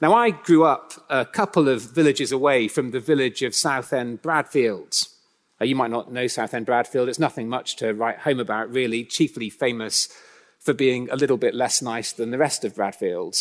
Now, I grew up a couple of villages away from the village of Southend Bradfield. Uh, you might not know Southend Bradfield. It's nothing much to write home about, really, chiefly famous for being a little bit less nice than the rest of Bradfield.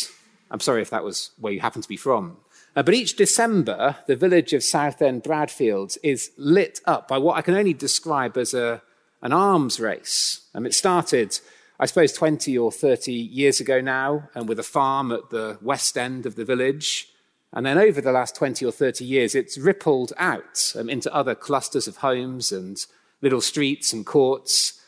I'm sorry if that was where you happen to be from. Uh, but each December, the village of Southend Bradfield is lit up by what I can only describe as a, an arms race. Um, it started, I suppose, 20 or 30 years ago now, and with a farm at the west end of the village. And then over the last 20 or 30 years, it's rippled out um, into other clusters of homes and little streets and courts.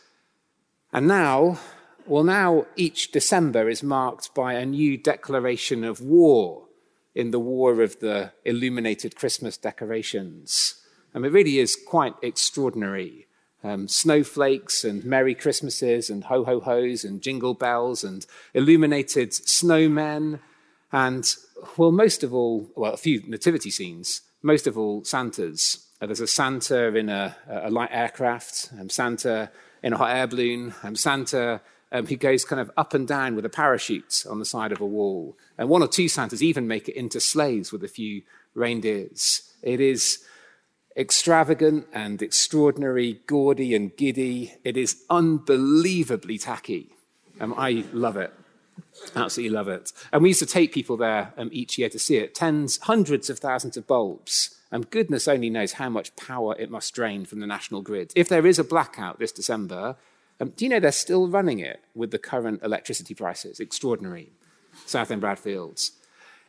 And now, well, now each December is marked by a new declaration of war in the war of the illuminated Christmas decorations. And it really is quite extraordinary. Um, snowflakes and Merry Christmases and ho ho hos and jingle bells and illuminated snowmen and, well, most of all, well, a few nativity scenes, most of all, Santas. Uh, there's a Santa in a, a light aircraft, um, Santa in a hot air balloon, um, Santa um, who goes kind of up and down with a parachute on the side of a wall. And one or two Santas even make it into sleighs with a few reindeers. It is extravagant and extraordinary, gaudy and giddy. It is unbelievably tacky. Um, I love it. Absolutely love it. And we used to take people there um, each year to see it. Tens, hundreds of thousands of bulbs. And goodness only knows how much power it must drain from the national grid. If there is a blackout this December, um, do you know they're still running it with the current electricity prices? Extraordinary. Southend Bradfields.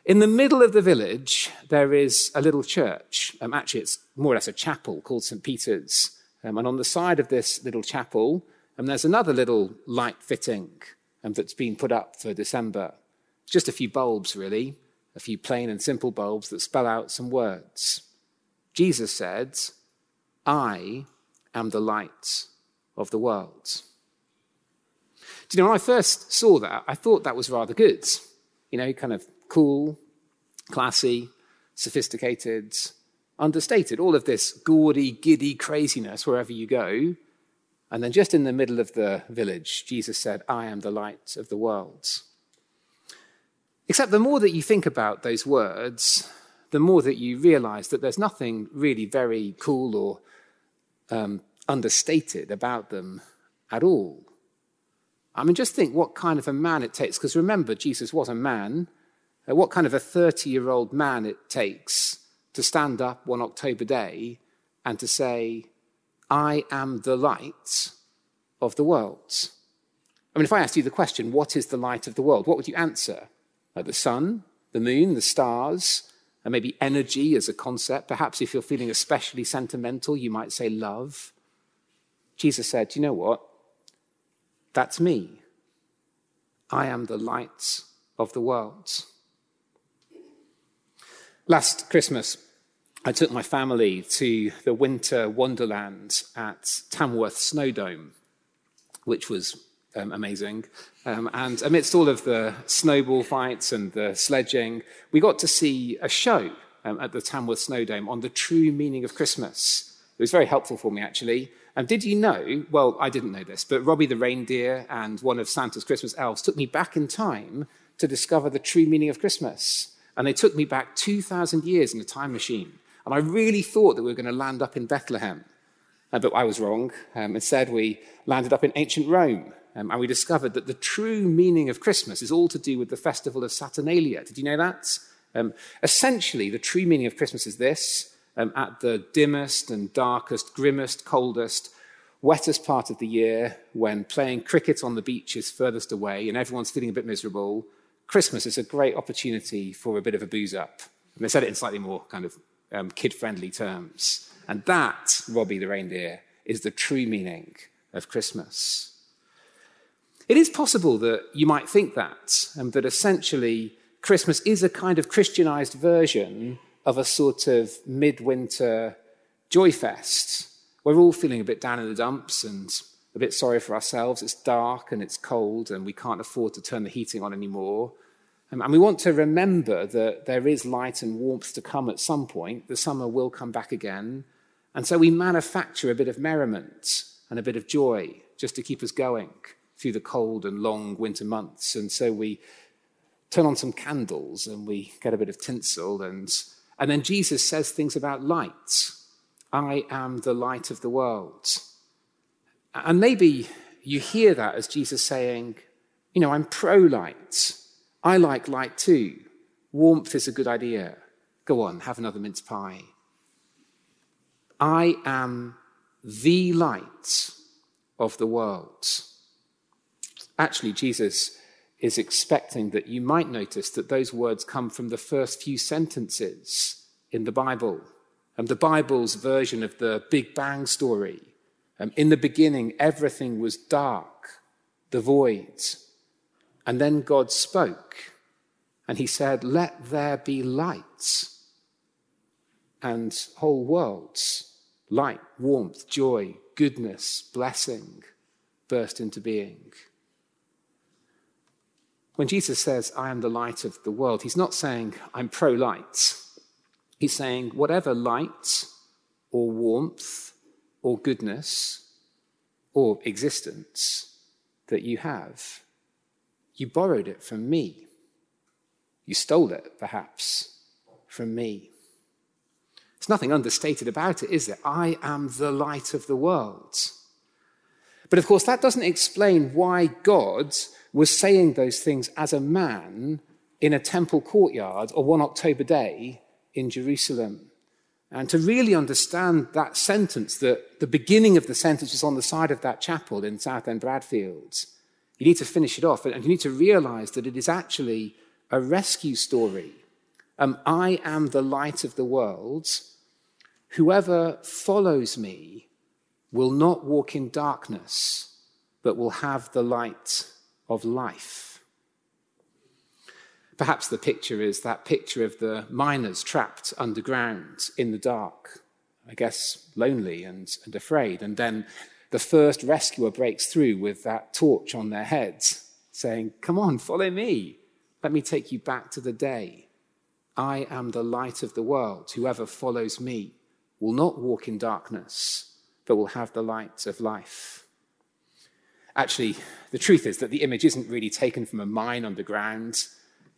In the middle of the village, there is a little church. Um, actually, it's more or less a chapel called St. Peter's. Um, and on the side of this little chapel, um, there's another little light fitting um, that's been put up for December. It's just a few bulbs, really, a few plain and simple bulbs that spell out some words. Jesus said, I am the light of the world. Do you know, when I first saw that, I thought that was rather good. You know, kind of cool, classy, sophisticated, understated, all of this gaudy, giddy craziness wherever you go. And then just in the middle of the village, Jesus said, I am the light of the world. Except the more that you think about those words, the more that you realize that there's nothing really very cool or um, understated about them at all. I mean, just think what kind of a man it takes, because remember, Jesus was a man. Uh, what kind of a 30 year old man it takes to stand up one October day and to say, I am the light of the world. I mean, if I asked you the question, what is the light of the world? What would you answer? Like the sun, the moon, the stars, and maybe energy as a concept. Perhaps if you're feeling especially sentimental, you might say love. Jesus said, you know what? That's me. I am the light of the world. Last Christmas, I took my family to the winter wonderland at Tamworth Snowdome, which was um, amazing. Um, and amidst all of the snowball fights and the sledging, we got to see a show um, at the Tamworth Snowdome on the true meaning of Christmas. It was very helpful for me, actually. And did you know? Well, I didn't know this, but Robbie the reindeer and one of Santa's Christmas elves took me back in time to discover the true meaning of Christmas. And they took me back 2,000 years in a time machine. And I really thought that we were going to land up in Bethlehem. Uh, but I was wrong. Um, instead, we landed up in ancient Rome. Um, and we discovered that the true meaning of Christmas is all to do with the festival of Saturnalia. Did you know that? Um, essentially, the true meaning of Christmas is this um, at the dimmest and darkest, grimmest, coldest, wettest part of the year, when playing cricket on the beach is furthest away and everyone's feeling a bit miserable, Christmas is a great opportunity for a bit of a booze up. And they said it in slightly more kind of um, kid friendly terms. And that, Robbie the reindeer, is the true meaning of Christmas. It is possible that you might think that, um, that essentially Christmas is a kind of Christianized version of a sort of midwinter joy fest. We're all feeling a bit down in the dumps and a bit sorry for ourselves. It's dark and it's cold and we can't afford to turn the heating on anymore. Um, and we want to remember that there is light and warmth to come at some point. The summer will come back again. And so we manufacture a bit of merriment and a bit of joy just to keep us going through the cold and long winter months. And so we turn on some candles and we get a bit of tinsel. And, and then Jesus says things about light. I am the light of the world. And maybe you hear that as Jesus saying, you know, I'm pro light. I like light too. Warmth is a good idea. Go on, have another mince pie. I am the light of the world. Actually, Jesus is expecting that you might notice that those words come from the first few sentences in the Bible, and the Bible's version of the Big Bang story. Um, in the beginning, everything was dark, the void. And then God spoke, and he said, Let there be light. And whole worlds, light, warmth, joy, goodness, blessing, burst into being. When Jesus says, I am the light of the world, he's not saying, I'm pro light. He's saying, whatever light or warmth or goodness or existence that you have, you borrowed it from me. You stole it, perhaps, from me. There's nothing understated about it, is there? I am the light of the world. But of course, that doesn't explain why God was saying those things as a man in a temple courtyard on one October day in Jerusalem. And to really understand that sentence, that the beginning of the sentence is on the side of that chapel in Southend Bradfields, you need to finish it off and you need to realize that it is actually a rescue story. Um, I am the light of the world. Whoever follows me will not walk in darkness, but will have the light of life. Perhaps the picture is that picture of the miners trapped underground in the dark, I guess lonely and, and afraid. And then the first rescuer breaks through with that torch on their heads, saying, Come on, follow me. Let me take you back to the day. I am the light of the world. Whoever follows me will not walk in darkness, but will have the light of life. Actually, the truth is that the image isn't really taken from a mine underground.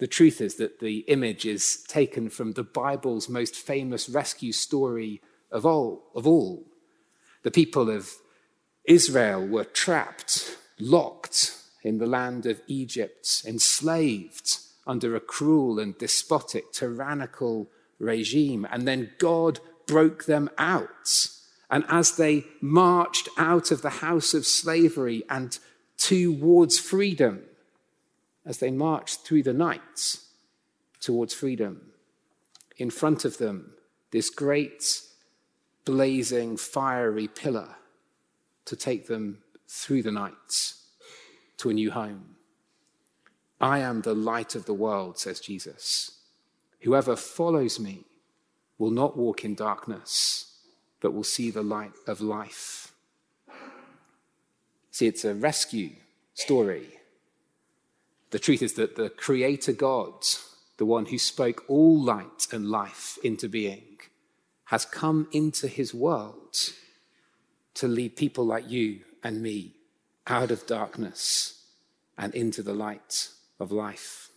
The truth is that the image is taken from the Bible's most famous rescue story of all. Of all. The people of Israel were trapped, locked in the land of Egypt, enslaved under a cruel and despotic, tyrannical regime. And then God broke them out and as they marched out of the house of slavery and towards freedom, as they marched through the night towards freedom, in front of them, this great, blazing, fiery pillar to take them through the night to a new home. I am the light of the world, says Jesus. Whoever follows me will not walk in darkness but will see the light of life. See, it's a rescue story. The truth is that the Creator God, the one who spoke all light and life into being, has come into his world to lead people like you and me out of darkness and into the light of life.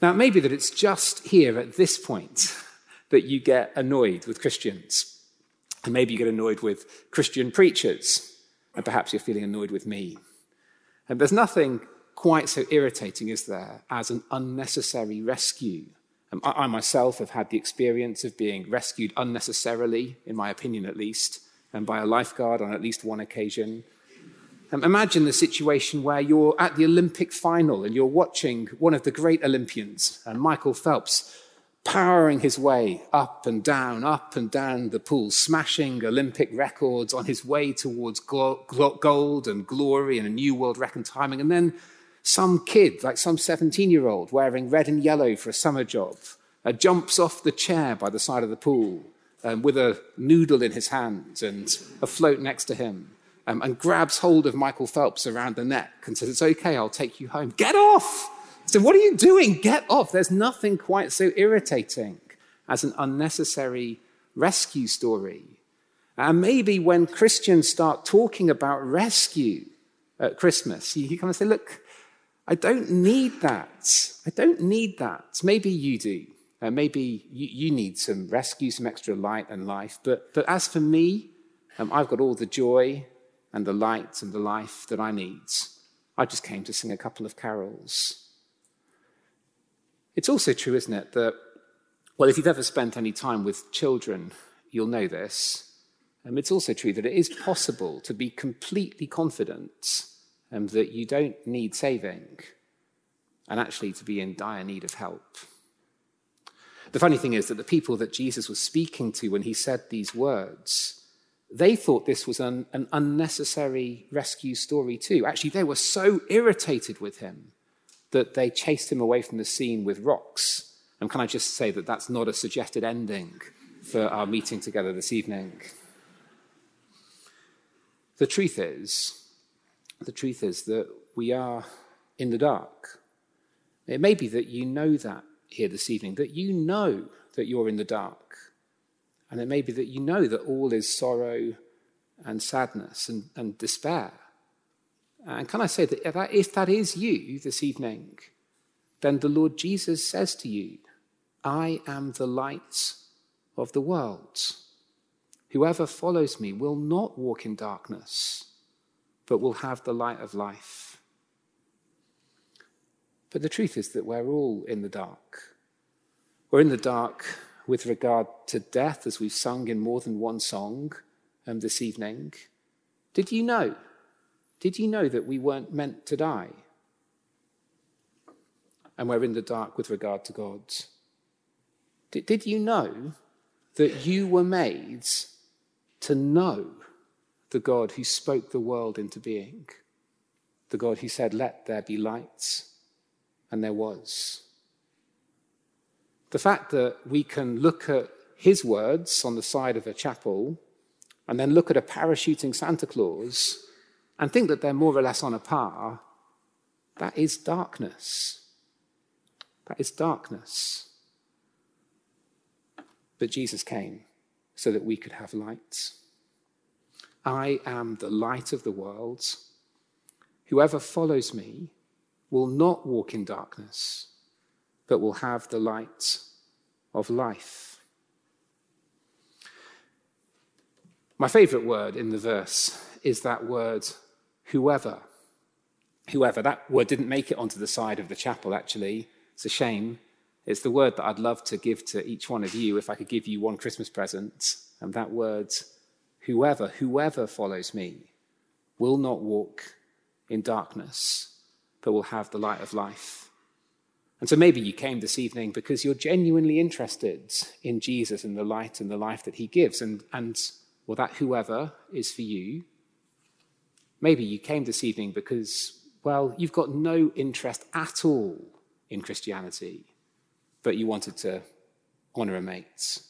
Now, it may be that it's just here at this point that you get annoyed with Christians. And maybe you get annoyed with Christian preachers, and perhaps you're feeling annoyed with me. And there's nothing quite so irritating, is there, as an unnecessary rescue. Um, I, I, myself have had the experience of being rescued unnecessarily, in my opinion at least, and by a lifeguard on at least one occasion. Um, imagine the situation where you're at the Olympic final and you're watching one of the great Olympians, uh, Michael Phelps, powering his way up and down, up and down the pool, smashing Olympic records on his way towards gold and glory and a new world record timing. And then some kid, like some 17 year old, wearing red and yellow for a summer job, uh, jumps off the chair by the side of the pool um, with a noodle in his hand and a float next to him. Um, and grabs hold of Michael Phelps around the neck and says, It's okay, I'll take you home. Get off! So, what are you doing? Get off. There's nothing quite so irritating as an unnecessary rescue story. And maybe when Christians start talking about rescue at Christmas, you kind of say, look, I don't need that. I don't need that. Maybe you do. Uh, maybe you, you, need some rescue, some extra light and life. But, but as for me, um, I've got all the joy and the light and the life that I need. I just came to sing a couple of carols. It's also true, isn't it, that, well, if you've ever spent any time with children, you'll know this. Um, it's also true that it is possible to be completely confident um, that you don't need saving and actually to be in dire need of help. The funny thing is that the people that Jesus was speaking to when he said these words, they thought this was an, an unnecessary rescue story too. Actually, they were so irritated with him that they chased him away from the scene with rocks. And can I just say that that's not a suggested ending for our meeting together this evening? The truth is, the truth is that we are in the dark. It may be that you know that here this evening, that you know that you're in the dark. And it may be that you know that all is sorrow and sadness and, and despair. And can I say that if that is you this evening, then the Lord Jesus says to you, I am the light of the world. Whoever follows me will not walk in darkness, but will have the light of life. But the truth is that we're all in the dark. We're in the dark with regard to death, as we've sung in more than one song um, this evening. Did you know? Did you know that we weren't meant to die? And we're in the dark with regard to God. Did, did you know that you were made to know the God who spoke the world into being, the God who said, Let there be light, and there was. The fact that we can look at his words on the side of a chapel and then look at a parachuting Santa Claus and think that they're more or less on a par, that is darkness. That is darkness. But Jesus came so that we could have light. I am the light of the world. Whoever follows me will not walk in darkness, but will have the light of life. My favorite word in the verse is that word, whoever. Whoever. That word didn't make it onto the side of the chapel, actually. It's a shame. It's the word that I'd love to give to each one of you if I could give you one Christmas present. And that word, whoever, whoever follows me, will not walk in darkness, but will have the light of life. And so maybe you came this evening because you're genuinely interested in Jesus and the light and the life that he gives. And, and well, that whoever is for you. Maybe you came this evening because, well, you've got no interest at all in Christianity, but you wanted to honor a mate.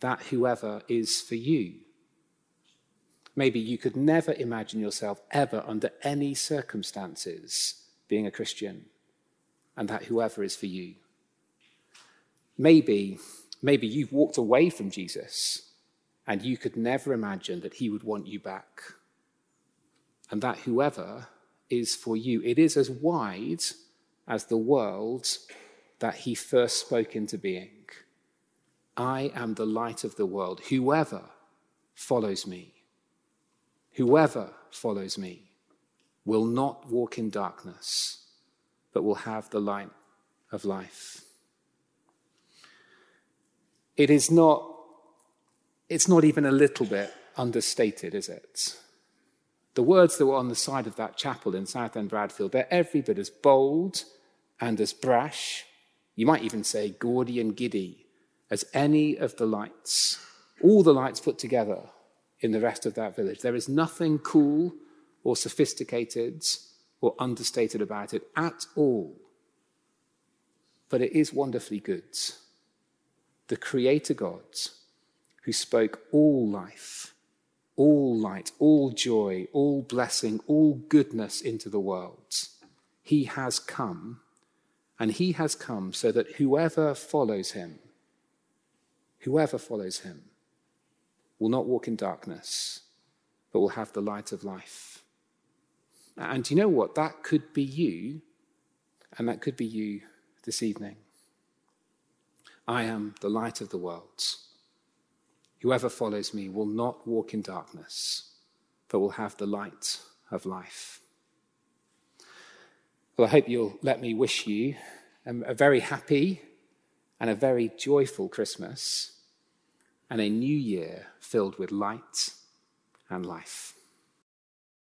That whoever is for you. Maybe you could never imagine yourself ever, under any circumstances, being a Christian and that whoever is for you. Maybe, maybe you've walked away from Jesus and you could never imagine that he would want you back. And that whoever is for you. It is as wide as the world that he first spoke into being. I am the light of the world. Whoever follows me, whoever follows me, will not walk in darkness but will have the light of life. It is not, it's not even a little bit understated, is it? The words that were on the side of that chapel in Southend Bradfield, they're every bit as bold and as brash, you might even say gaudy and giddy, as any of the lights, all the lights put together in the rest of that village. There is nothing cool or sophisticated or understated about it at all. But it is wonderfully good. The Creator God, who spoke all life, all light, all joy, all blessing, all goodness into the world, he has come, and he has come so that whoever follows him, whoever follows him, will not walk in darkness, but will have the light of life. And you know what? That could be you And that could be you this evening. I am the light of the world. Whoever follows me will not walk in darkness, but will have the light of life. Well, I hope you'll let me wish you a very happy and a very joyful Christmas and a new year filled with light and life.